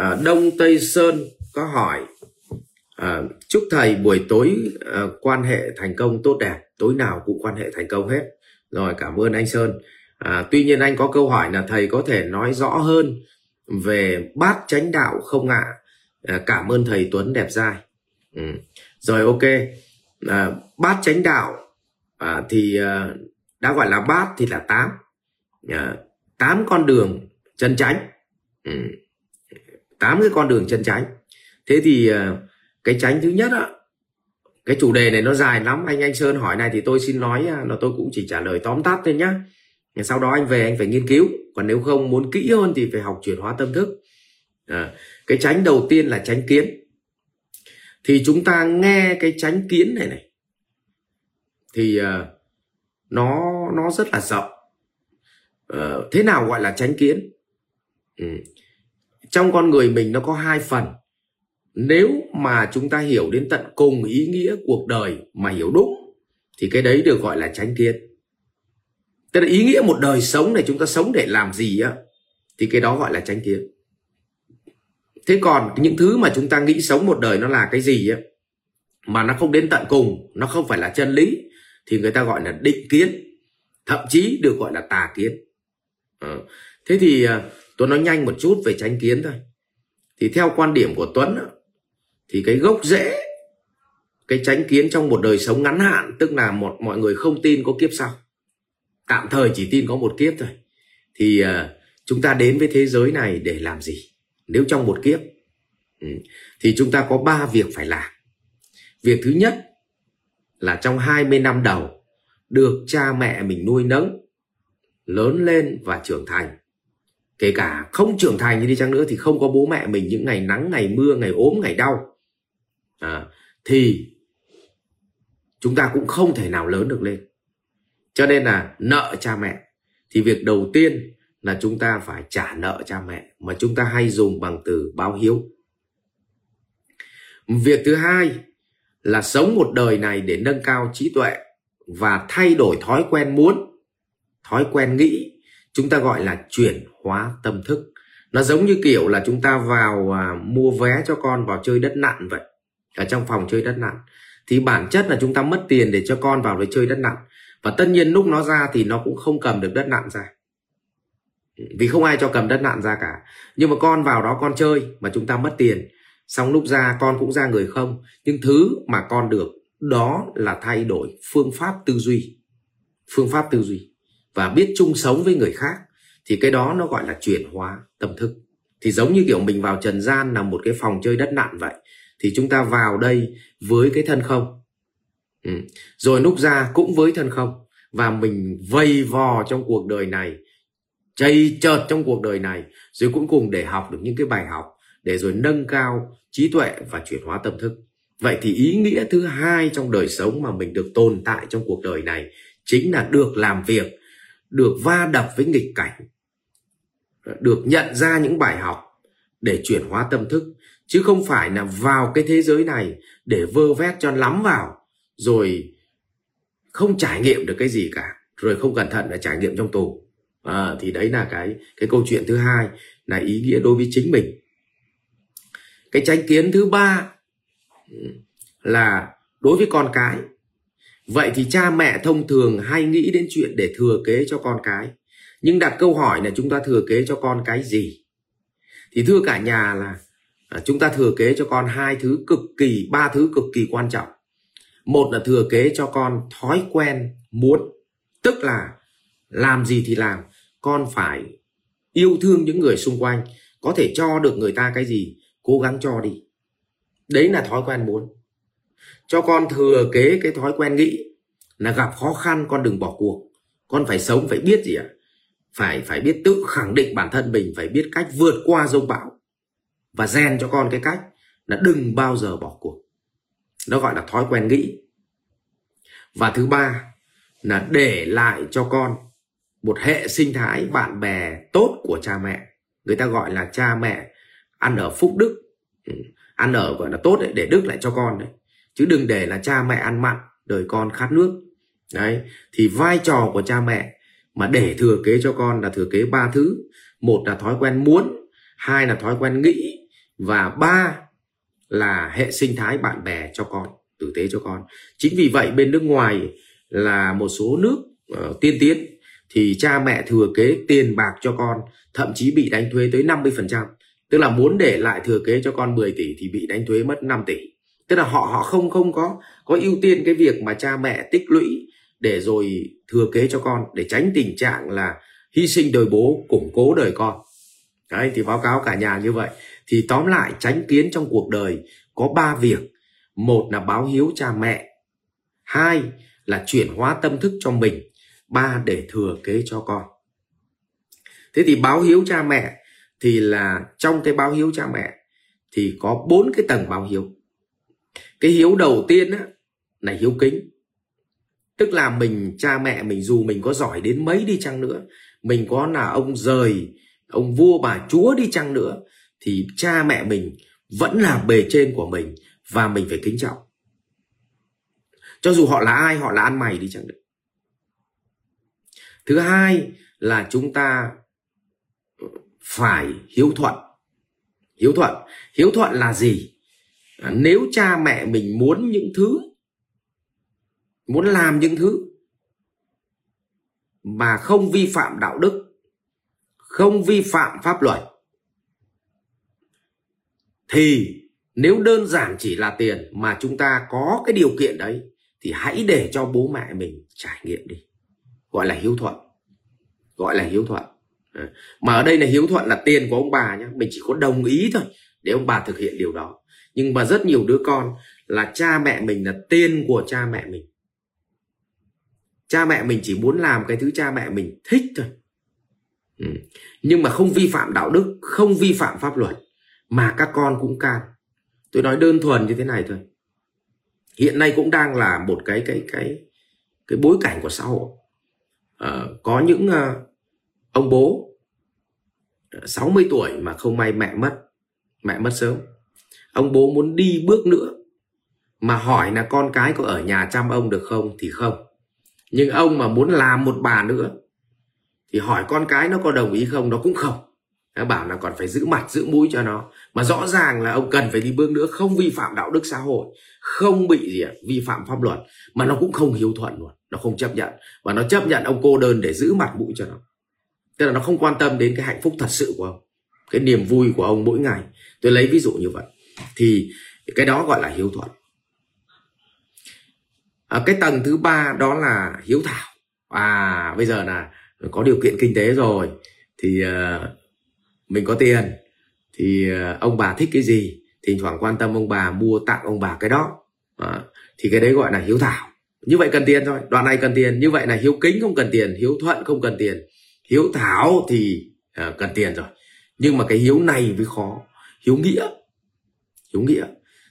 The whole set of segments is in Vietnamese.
à, Đông Tây Sơn có hỏi à, chúc thầy buổi tối à, quan hệ thành công tốt đẹp tối nào cũng quan hệ thành công hết. Rồi cảm ơn anh Sơn. À, tuy nhiên anh có câu hỏi là thầy có thể nói rõ hơn về bát chánh đạo không ạ? À, cảm ơn thầy Tuấn đẹp dai. Ừ. rồi ok. À, bát chánh đạo à, thì à, đã gọi là bát thì là tám. À, tám con đường chân chánh. Ừ tám cái con đường chân chánh thế thì ờ, cái chánh thứ nhất á cái chủ đề này nó dài lắm. Anh anh sơn hỏi này thì tôi xin nói à, là tôi cũng chỉ trả lời tóm tắt thôi nhá. Sau đó anh về anh phải nghiên cứu. Còn nếu không muốn kỹ hơn thì phải học chuyển hóa tâm thức. À, cái tránh đầu tiên là tránh kiến. Thì chúng ta nghe cái tránh kiến này này thì uh, nó nó rất là rộng. Uh, thế nào gọi là tránh kiến? Ừ trong con người mình nó có hai phần. Nếu mà chúng ta hiểu đến tận cùng ý nghĩa cuộc đời mà hiểu đúng thì cái đấy được gọi là tránh kiến. Tức là ý nghĩa một đời sống này chúng ta sống để làm gì á thì cái đó gọi là tránh kiến. Thế còn những thứ mà chúng ta nghĩ sống một đời nó là cái gì á mà nó không đến tận cùng nó không phải là chân lý thì người ta gọi là định kiến thậm chí được gọi là tà kiến. À, thế thì ờ, tôi nói nhanh một chút về tránh kiến thôi. Thì theo quan điểm của tuấn á, thì cái gốc rễ cái tránh kiến trong một đời sống ngắn hạn tức là một mọi người không tin có kiếp sau. Tạm thời chỉ tin có một kiếp thôi. Thì uh, chúng ta đến với thế giới này để làm gì? Nếu trong một kiếp ừ, thì chúng ta có ba việc phải làm. Việc thứ nhất là trong 20 năm đầu được cha mẹ mình nuôi nấng lớn lên và trưởng thành kể cả không trưởng thành như đi chăng nữa thì không có bố mẹ mình những ngày nắng ngày mưa ngày ốm ngày đau. À, thì chúng ta cũng không thể nào lớn được lên. Cho nên là nợ cha mẹ. Thì việc đầu tiên là chúng ta phải trả nợ cha mẹ mà chúng ta hay dùng bằng từ báo hiếu. Việc thứ hai là sống một đời này để nâng cao trí tuệ và thay đổi thói quen muốn thói quen nghĩ chúng ta gọi là chuyển hóa tâm thức. Nó giống như kiểu là chúng ta vào à, mua vé cho con vào chơi đất nặn vậy ở trong phòng chơi đất nặn. Thì bản chất là chúng ta mất tiền để cho con vào để chơi đất nặn. Và tất nhiên lúc nó ra thì nó cũng không cầm được đất nặn ra. Vì không ai cho cầm đất nặn ra cả. Nhưng mà con vào đó con chơi mà chúng ta mất tiền. Xong lúc ra con cũng ra người không. Nhưng thứ mà con được đó là thay đổi phương pháp tư duy. Phương pháp tư duy và biết chung sống với người khác, thì cái đó nó gọi là chuyển hóa tâm thức. Thì giống như kiểu mình vào trần gian là một cái phòng chơi đất nặn vậy, thì chúng ta vào đây với cái thân không? Ừ. rồi lúc ra cũng với thân không? Và mình vây vò trong cuộc đời này, chây chợt trong cuộc đời này, rồi cuối cùng để học được những cái bài học để rồi nâng cao trí tuệ và chuyển hóa tâm thức. Vậy thì ý nghĩa thứ hai trong đời sống mà mình được tồn tại trong cuộc đời này chính là được làm việc được va đập với nghịch cảnh được nhận ra những bài học để chuyển hóa tâm thức chứ không phải là vào cái thế giới này để vơ vét cho lắm vào rồi không trải nghiệm được cái gì cả rồi không cẩn thận là trải nghiệm trong tù. À, thì đấy là cái cái câu chuyện thứ hai là ý nghĩa đối với chính mình. Cái tranh kiến thứ ba là đối với con cái vậy thì cha mẹ thông thường hay nghĩ đến chuyện để thừa kế cho con cái. Nhưng đặt câu hỏi là chúng ta thừa kế cho con cái gì? Thì thưa cả nhà là à, chúng ta thừa kế cho con hai thứ cực kỳ, ba thứ cực kỳ quan trọng. Một là thừa kế cho con thói quen muốn, tức là làm gì thì làm, con phải yêu thương những người xung quanh, có thể cho được người ta cái gì, cố gắng cho đi. Đấy là thói quen muốn cho con thừa kế cái thói quen nghĩ là gặp khó khăn con đừng bỏ cuộc. Con phải sống phải biết gì ạ? À? phải phải biết tự khẳng định bản thân mình phải biết cách vượt qua dông bão và rèn cho con cái cách là đừng bao giờ bỏ cuộc. Nó gọi là thói quen nghĩ. Và thứ ba là để lại cho con một hệ sinh thái bạn bè tốt của cha mẹ. Người ta gọi là cha mẹ ăn ở phúc đức. Ừ, ăn ở gọi là tốt đấy, để đức lại cho con đấy chứ đừng để là cha mẹ ăn mặn đời con khát nước. Đấy thì vai trò của cha mẹ mà để thừa kế cho con là thừa kế ba thứ. Một là thói quen muốn hai là thói quen nghĩ và ba là hệ sinh thái bạn bè cho con tử tế cho con. Chính vì vậy bên nước ngoài là một số nước uh, tiên tiến thì cha mẹ thừa kế tiền bạc cho con thậm chí bị đánh thuế tới 50% tức là muốn để lại thừa kế cho con 10 tỷ thì bị đánh thuế mất 5 tỷ tức là họ họ không không có có ưu tiên cái việc mà cha mẹ tích lũy để rồi thừa kế cho con, để tránh tình trạng là hy sinh đời bố, củng cố đời con. Đấy, thì báo cáo cả nhà như vậy. Thì tóm lại tránh kiến trong cuộc đời có ba việc. Một là báo hiếu cha mẹ. Hai là chuyển hóa tâm thức cho mình. Ba, để thừa kế cho con. Thế thì báo hiếu cha mẹ thì là trong cái báo hiếu cha mẹ thì có bốn cái tầng báo hiếu cái hiếu đầu tiên á, là hiếu kính. Tức là mình cha mẹ mình dù mình có giỏi đến mấy đi chăng nữa mình có là ông rời ông vua bà chúa đi chăng nữa thì cha mẹ mình vẫn là bề trên của mình và mình phải kính trọng. Cho dù họ là ai họ là ăn mày đi chăng nữa. Thứ hai là chúng ta phải hiếu thuận. Hiếu thuận. Hiếu thuận là gì? À, nếu cha mẹ mình muốn những thứ muốn làm những thứ mà không vi phạm đạo đức không vi phạm pháp luật thì nếu đơn giản chỉ là tiền mà chúng ta có cái điều kiện đấy thì hãy để cho bố mẹ mình trải nghiệm đi. Gọi là hiếu thuận. Gọi là hiếu thuận. Mà ở đây là hiếu thuận là tiền của ông bà nhé mình chỉ có đồng ý thôi để ông bà thực hiện điều đó nhưng mà rất nhiều đứa con là cha mẹ mình là tên của cha mẹ mình. Cha mẹ mình chỉ muốn làm cái thứ cha mẹ mình thích thôi. Ừ. nhưng mà không vi phạm đạo đức không vi phạm pháp luật mà các con cũng can. Tôi nói đơn thuần như thế này thôi. Hiện nay cũng đang là một cái cái cái cái bối cảnh của xã hội. À, có những uh, ông bố ờ, 60 tuổi mà không may mẹ mất mẹ mất sớm ông bố muốn đi bước nữa. Mà hỏi là con cái có ở nhà chăm ông được không thì không. Nhưng ông mà muốn làm một bà nữa thì hỏi con cái nó có đồng ý không, nó cũng không. Nó bảo là còn phải giữ mặt, giữ mũi cho nó. Mà rõ ràng là ông cần phải đi bước nữa, không vi phạm đạo đức xã hội, không bị gì vi phạm pháp luật. Mà nó cũng không hiếu thuận luôn, nó không chấp nhận. Và nó chấp nhận ông cô đơn để giữ mặt mũi cho nó. Tức là nó không quan tâm đến cái hạnh phúc thật sự của ông, cái niềm vui của ông mỗi ngày. Tôi lấy ví dụ như vậy thì cái đó gọi là hiếu thuận. À, cái tầng thứ ba đó là hiếu thảo. À bây giờ là có điều kiện kinh tế rồi thì uh, mình có tiền thì uh, ông bà thích cái gì thì thoảng quan tâm ông bà mua tặng ông bà cái đó. À, thì cái đấy gọi là hiếu thảo. Như vậy cần tiền thôi đoạn này cần tiền như vậy là hiếu kính không cần tiền hiếu thuận không cần tiền. Hiếu thảo thì uh, cần tiền rồi. Nhưng mà cái hiếu này mới khó hiếu nghĩa hiếu nghĩa.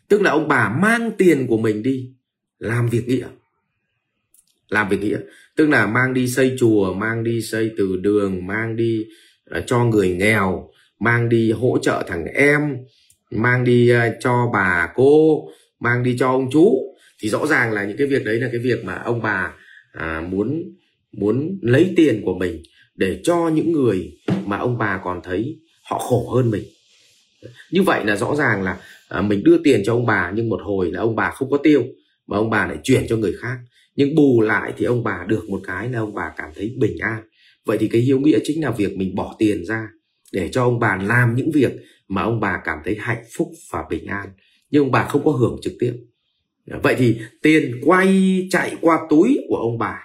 Tức là ông bà mang tiền của mình đi làm việc nghĩa. Làm việc nghĩa. Tức là mang đi xây chùa mang đi xây từ đường mang đi uh, cho người nghèo mang đi hỗ trợ thằng em mang đi uh, cho bà cô mang đi cho ông chú. Thì rõ ràng là những cái việc đấy là cái việc mà ông bà à, muốn muốn lấy tiền của mình để cho những người mà ông bà còn thấy họ khổ hơn mình. Như vậy là rõ ràng là à, mình đưa tiền cho ông bà nhưng một hồi là ông bà không có tiêu mà ông bà lại chuyển cho người khác. Nhưng bù lại thì ông bà được một cái là ông bà cảm thấy bình an. Vậy thì cái hiếu nghĩa chính là việc mình bỏ tiền ra để cho ông bà làm những việc mà ông bà cảm thấy hạnh phúc và bình an nhưng ông bà không có hưởng trực tiếp. Vậy thì tiền quay chạy qua túi của ông bà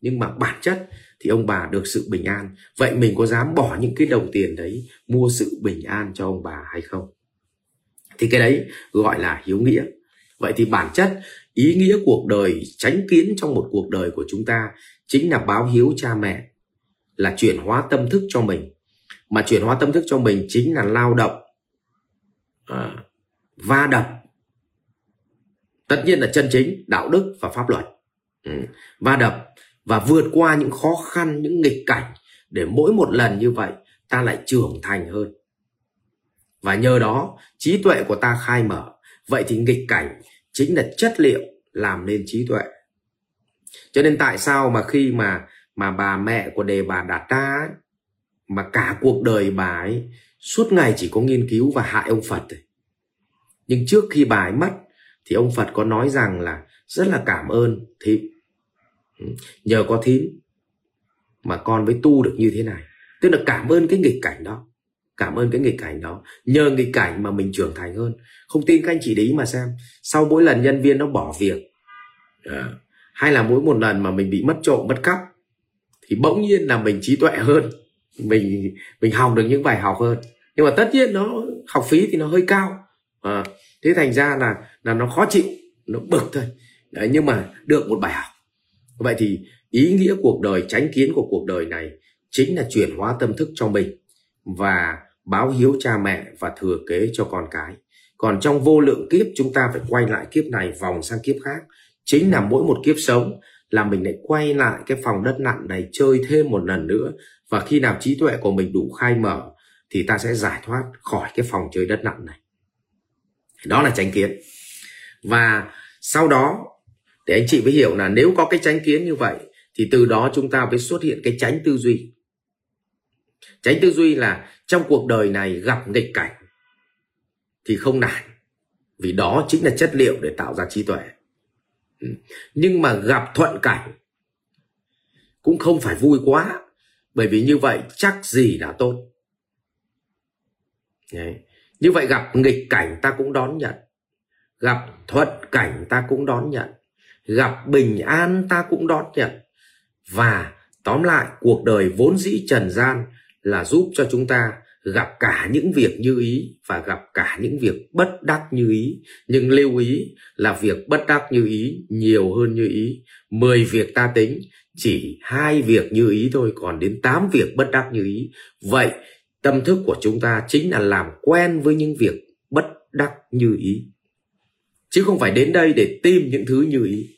nhưng mà bản chất thì ông bà được sự bình an. Vậy mình có dám bỏ những cái đồng tiền đấy mua sự bình an cho ông bà hay không? Thì cái đấy gọi là hiếu nghĩa. Vậy thì bản chất ý nghĩa cuộc đời tránh kiến trong một cuộc đời của chúng ta chính là báo hiếu cha mẹ là chuyển hóa tâm thức cho mình. Mà chuyển hóa tâm thức cho mình chính là lao động à, va đập. Tất nhiên là chân chính đạo đức và pháp luật. Ừ. va đập và vượt qua những khó khăn những nghịch cảnh để mỗi một lần như vậy ta lại trưởng thành hơn và nhờ đó trí tuệ của ta khai mở. Vậy thì nghịch cảnh chính là chất liệu làm nên trí tuệ. Cho nên tại sao mà khi mà mà bà mẹ của đề bà đạt ta ấy, mà cả cuộc đời bà ấy suốt ngày chỉ có nghiên cứu và hại ông phật ấy. nhưng trước khi bà ấy mất thì ông phật có nói rằng là rất là cảm ơn thím. Ừ, nhờ có thím mà con mới tu được như thế này. Tức là cảm ơn cái nghịch cảnh đó cảm ơn cái nghịch cảnh đó. Nhờ nghịch cảnh mà mình trưởng thành hơn. Không tin các anh chị để ý mà xem. Sau mỗi lần nhân viên nó bỏ việc à, hay là mỗi một lần mà mình bị mất trộm mất cắp thì bỗng nhiên là mình trí tuệ hơn. Mình mình học được những bài học hơn. Nhưng mà tất nhiên nó học phí thì nó hơi cao. À, thế thành ra là là nó khó chịu nó bực thôi. Đấy, nhưng mà được một bài học. Vậy thì ý nghĩa cuộc đời tránh kiến của cuộc đời này chính là chuyển hóa tâm thức cho mình. Và báo hiếu cha mẹ và thừa kế cho con cái. Còn trong vô lượng kiếp, chúng ta phải quay lại kiếp này vòng sang kiếp khác. Chính là mỗi một kiếp sống là mình lại quay lại cái phòng đất nặng này chơi thêm một lần nữa. Và khi nào trí tuệ của mình đủ khai mở, thì ta sẽ giải thoát khỏi cái phòng chơi đất nặng này. Đó là tránh kiến. Và sau đó, để anh chị mới hiểu là nếu có cái tránh kiến như vậy, thì từ đó chúng ta mới xuất hiện cái tránh tư duy tránh tư duy là trong cuộc đời này gặp nghịch cảnh thì không nản, vì đó chính là chất liệu để tạo ra trí tuệ. Ừ. Nhưng mà gặp thuận cảnh cũng không phải vui quá, bởi vì như vậy chắc gì đã tốt. Đấy. như vậy gặp nghịch cảnh ta cũng đón nhận, gặp thuận cảnh ta cũng đón nhận, gặp bình an ta cũng đón nhận. Và tóm lại, cuộc đời vốn dĩ trần gian là giúp cho chúng ta gặp cả những việc như ý và gặp cả những việc bất đắc như ý. Nhưng lưu ý là việc bất đắc như ý nhiều hơn như ý. 10 việc ta tính, chỉ hai việc như ý thôi, còn đến 8 việc bất đắc như ý. Vậy, tâm thức của chúng ta chính là làm quen với những việc bất đắc như ý. Chứ không phải đến đây để tìm những thứ như ý.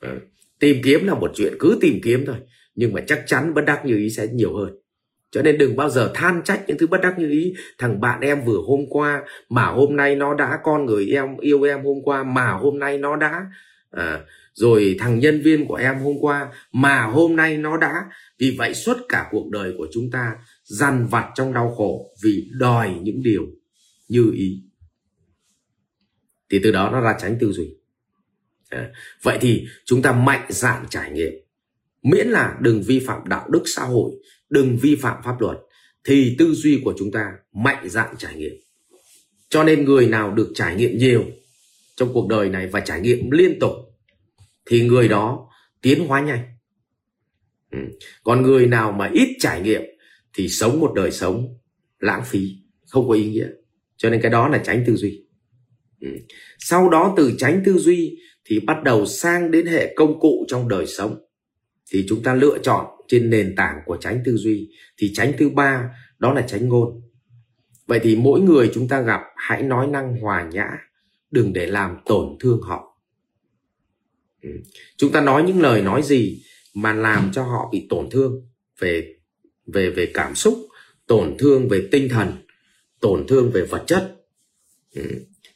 Ờ, tìm kiếm là một chuyện cứ tìm kiếm thôi, nhưng mà chắc chắn bất đắc như ý sẽ nhiều hơn cho nên đừng bao giờ than trách những thứ bất đắc như ý. Thằng bạn em vừa hôm qua mà hôm nay nó đã con người em yêu em hôm qua mà hôm nay nó đã. À, rồi thằng nhân viên của em hôm qua mà hôm nay nó đã. Vì vậy suốt cả cuộc đời của chúng ta dằn vặt trong đau khổ vì đòi những điều như ý. Thì từ đó nó ra tránh tư duy. À, vậy thì chúng ta mạnh dạn trải nghiệm miễn là đừng vi phạm đạo đức xã hội, đừng vi phạm pháp luật, thì tư duy của chúng ta mạnh dạn trải nghiệm. Cho nên người nào được trải nghiệm nhiều trong cuộc đời này và trải nghiệm liên tục, thì người đó tiến hóa nhanh. Ừ. còn người nào mà ít trải nghiệm, thì sống một đời sống lãng phí, không có ý nghĩa. Cho nên cái đó là tránh tư duy. Ừ. sau đó từ tránh tư duy thì bắt đầu sang đến hệ công cụ trong đời sống thì chúng ta lựa chọn trên nền tảng của tránh tư duy. Thì tránh thứ ba, đó là tránh ngôn. Vậy thì mỗi người chúng ta gặp, hãy nói năng hòa nhã, đừng để làm tổn thương họ. Ừ. Chúng ta nói những lời nói gì mà làm cho họ bị tổn thương về về về cảm xúc, tổn thương về tinh thần, tổn thương về vật chất ừ,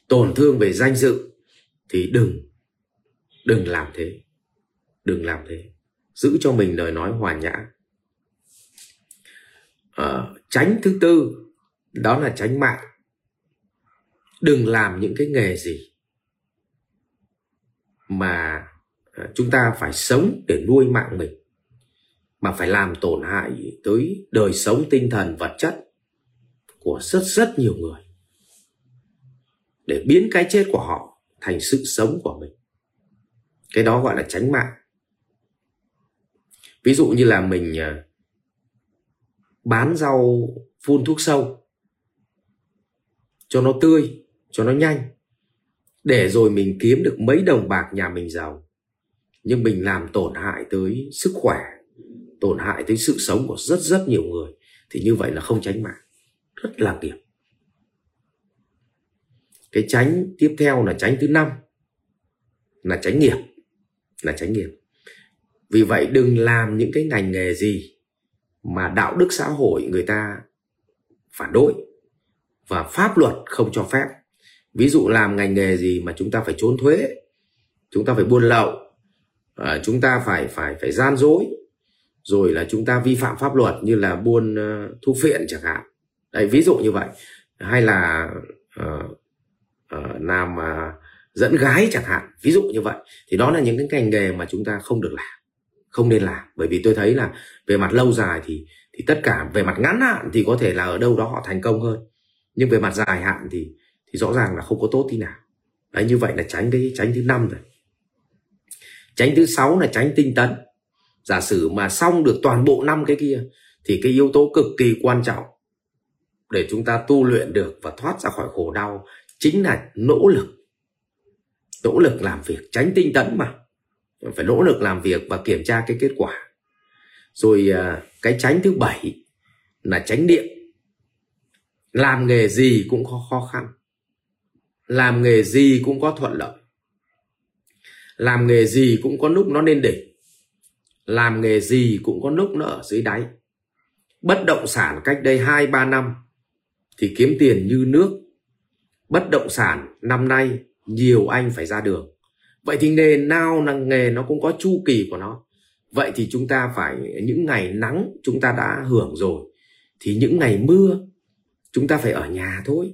tổn thương về danh dự, thì đừng đừng làm thế, đừng làm thế giữ cho mình lời nói hòa nhã. Ờ, à, tránh thứ tư đó là tránh mạng. Đừng làm những cái nghề gì mà ờ, chúng ta phải sống để nuôi mạng mình mà phải làm tổn hại tới đời sống tinh thần vật chất của rất rất nhiều người để biến cái chết của họ thành sự sống của mình. Cái đó gọi là tránh mạng ví dụ như là mình à, bán rau phun thuốc sâu, cho nó tươi, cho nó nhanh, để rồi mình kiếm được mấy đồng bạc nhà mình giàu. Nhưng mình làm tổn hại tới sức khỏe, tổn hại tới sự sống của rất rất nhiều người, thì như vậy là không tránh mạng. Rất là nghiệp. Cái tránh tiếp theo là tránh thứ năm, là tránh nghiệp, là tránh nghiệp vì vậy đừng làm những cái ngành nghề gì mà đạo đức xã hội người ta phản đối và pháp luật không cho phép. Ví dụ làm ngành nghề gì mà chúng ta phải trốn thuế chúng ta phải buôn lậu à, chúng ta phải phải phải gian dối rồi là chúng ta vi phạm pháp luật như là buôn ờ, thu phiện chẳng hạn. Đấy ví dụ như vậy. Hay là uh, uh, làm uh, dẫn gái chẳng hạn ví dụ như vậy. Thì đó là những cái ngành nghề mà chúng ta không được làm không nên làm. Bởi vì tôi thấy là về mặt lâu dài thì thì tất cả về mặt ngắn hạn thì có thể là ở đâu đó họ thành công hơn. Nhưng về mặt dài hạn thì thì rõ ràng là không có tốt tí nào. Đấy, như vậy là tránh cái, tránh thứ năm rồi. Tránh thứ sáu là tránh tinh tấn. Giả sử mà xong được toàn bộ năm cái kia thì cái yếu tố cực kỳ quan trọng để chúng ta tu luyện được và thoát ra khỏi khổ đau chính là nỗ lực. Nỗ lực làm việc, tránh tinh tấn mà phải nỗ lực làm việc và kiểm tra cái kết quả. Rồi à, cái tránh thứ bảy là tránh điện. Làm nghề gì cũng có khó khăn. Làm nghề gì cũng có thuận lợi. Làm nghề gì cũng có lúc nó lên đỉnh. Làm nghề gì cũng có lúc nó ở dưới đáy. Bất động sản cách đây hai, ba năm thì kiếm tiền như nước. Bất động sản năm nay nhiều anh phải ra đường vậy thì nghề nào là nghề nó cũng có chu kỳ của nó. Vậy thì chúng ta phải, những ngày nắng chúng ta đã hưởng rồi, thì những ngày mưa chúng ta phải ở nhà thôi.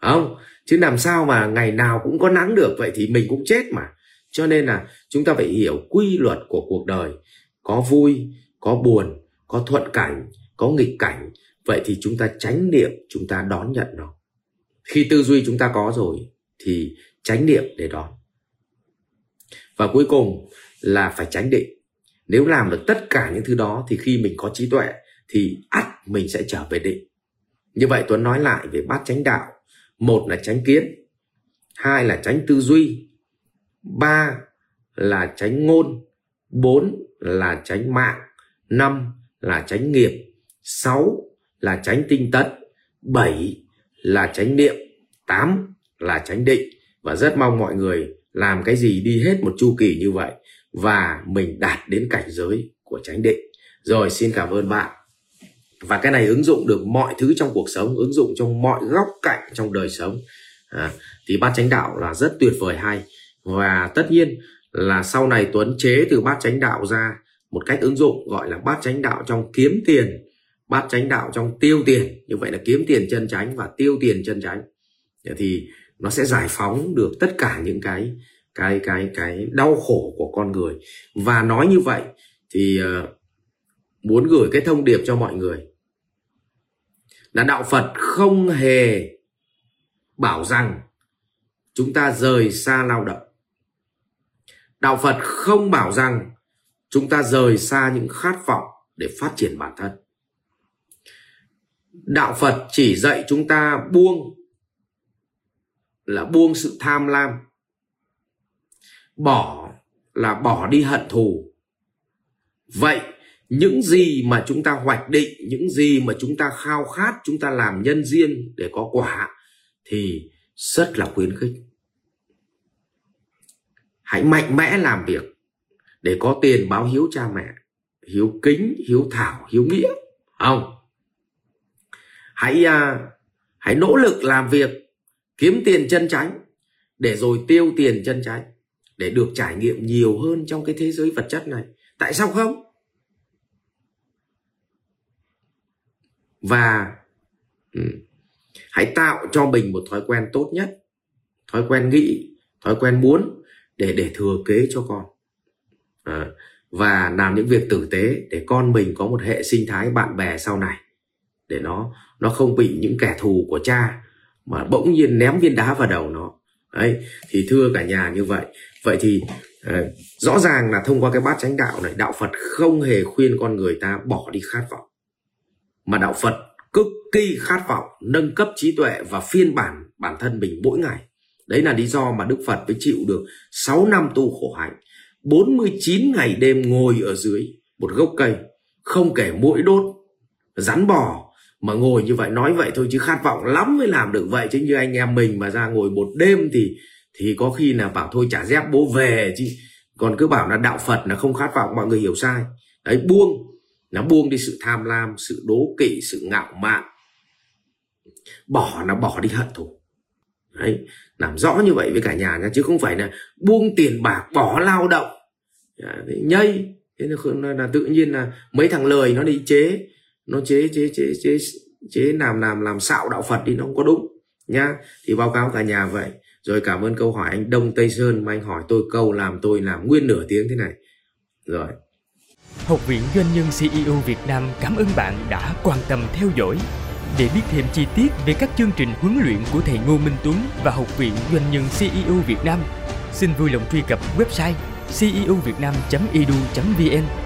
Không, chứ làm sao mà ngày nào cũng có nắng được, vậy thì mình cũng chết mà. Cho nên là chúng ta phải hiểu quy luật của cuộc đời. Có vui, có buồn, có thuận cảnh, có nghịch cảnh, vậy thì chúng ta tránh niệm, chúng ta đón nhận nó. Khi tư duy chúng ta có rồi, thì tránh niệm để đón và cuối cùng là phải tránh định. Nếu làm được tất cả những thứ đó thì khi mình có trí tuệ thì ắt mình sẽ trở về định. Như vậy tuấn nói lại về bát chánh đạo. Một là tránh kiến, hai là tránh tư duy, ba là tránh ngôn, bốn là tránh mạng, năm là tránh nghiệp, sáu là tránh tinh tấn, bảy là tránh niệm, tám là tránh định. Và rất mong mọi người làm cái gì đi hết một chu kỳ như vậy và mình đạt đến cảnh giới của chánh định. Rồi xin cảm ơn bạn. Và cái này ứng dụng được mọi thứ trong cuộc sống ứng dụng trong mọi góc cạnh trong đời sống. À, thì bát chánh đạo là rất tuyệt vời hay. Và tất nhiên là sau này tuấn chế từ bát chánh đạo ra một cách ứng dụng gọi là bát chánh đạo trong kiếm tiền bát chánh đạo trong tiêu tiền. Như vậy là kiếm tiền chân chánh và tiêu tiền chân chánh. Thì nó sẽ giải phóng được tất cả những cái cái cái cái đau khổ của con người và nói như vậy thì uh, muốn gửi cái thông điệp cho mọi người là đạo Phật không hề bảo rằng chúng ta rời xa lao động. Đạo Phật không bảo rằng chúng ta rời xa những khát vọng để phát triển bản thân. Đạo Phật chỉ dạy chúng ta buông là buông sự tham lam, bỏ, là bỏ đi hận thù. Vậy, những gì mà chúng ta hoạch định, những gì mà chúng ta khao khát, chúng ta làm nhân duyên để có quả thì rất là khuyến khích. Hãy mạnh mẽ làm việc để có tiền báo hiếu cha mẹ, hiếu kính, hiếu thảo, hiếu nghĩa, không? Hãy à, hãy nỗ lực làm việc kiếm tiền chân tránh để rồi tiêu tiền chân tránh để được trải nghiệm nhiều hơn trong cái thế giới vật chất này. Tại sao không? Và ừ, hãy tạo cho mình một thói quen tốt nhất thói quen nghĩ thói quen muốn để để thừa kế cho con. À, và làm những việc tử tế để con mình có một hệ sinh thái bạn bè sau này để nó nó không bị những kẻ thù của cha mà bỗng nhiên ném viên đá vào đầu nó. Đấy, thì thưa cả nhà như vậy. Vậy thì ờ, rõ ràng là thông qua cái bát chánh đạo này, đạo phật không hề khuyên con người ta bỏ đi khát vọng. Mà đạo phật cực kỳ khát vọng nâng cấp trí tuệ và phiên bản bản thân mình mỗi ngày. Đấy là lý do mà đức phật mới chịu được 6 năm tu khổ hạnh 49 ngày đêm ngồi ở dưới một gốc cây, không kể mũi đốt, rắn bò mà ngồi như vậy nói vậy thôi chứ khát vọng lắm mới làm được vậy. Chứ như anh em mình mà ra ngồi một đêm thì thì có khi là bảo thôi trả dép bố về chứ. Còn cứ bảo là đạo phật là không khát vọng mọi người hiểu sai. Đấy buông. Nó buông đi sự tham lam sự đố kỵ sự ngạo mạn. Bỏ là bỏ đi hận thù. Đấy làm rõ như vậy với cả nhà nha chứ không phải là buông tiền bạc bỏ lao động. Dạ, nhây. Thế là, là tự nhiên là mấy thằng lời nó đi chế nó chế chế chế chế chế làm làm làm xạo đạo phật đi nó không có đúng nhá. Thì báo cáo cả nhà vậy. Rồi cảm ơn câu hỏi anh đông tây sơn mà anh hỏi tôi câu làm tôi làm nguyên nửa tiếng thế này. Rồi. Học viện Doanh nhân CEO Việt Nam cảm ơn bạn đã quan tâm theo dõi. Để biết thêm chi tiết về các chương trình huấn luyện của thầy Ngô Minh Tuấn và Học viện Doanh nhân CEO Việt Nam, xin vui lòng truy cập website ceovietnam.edu.vn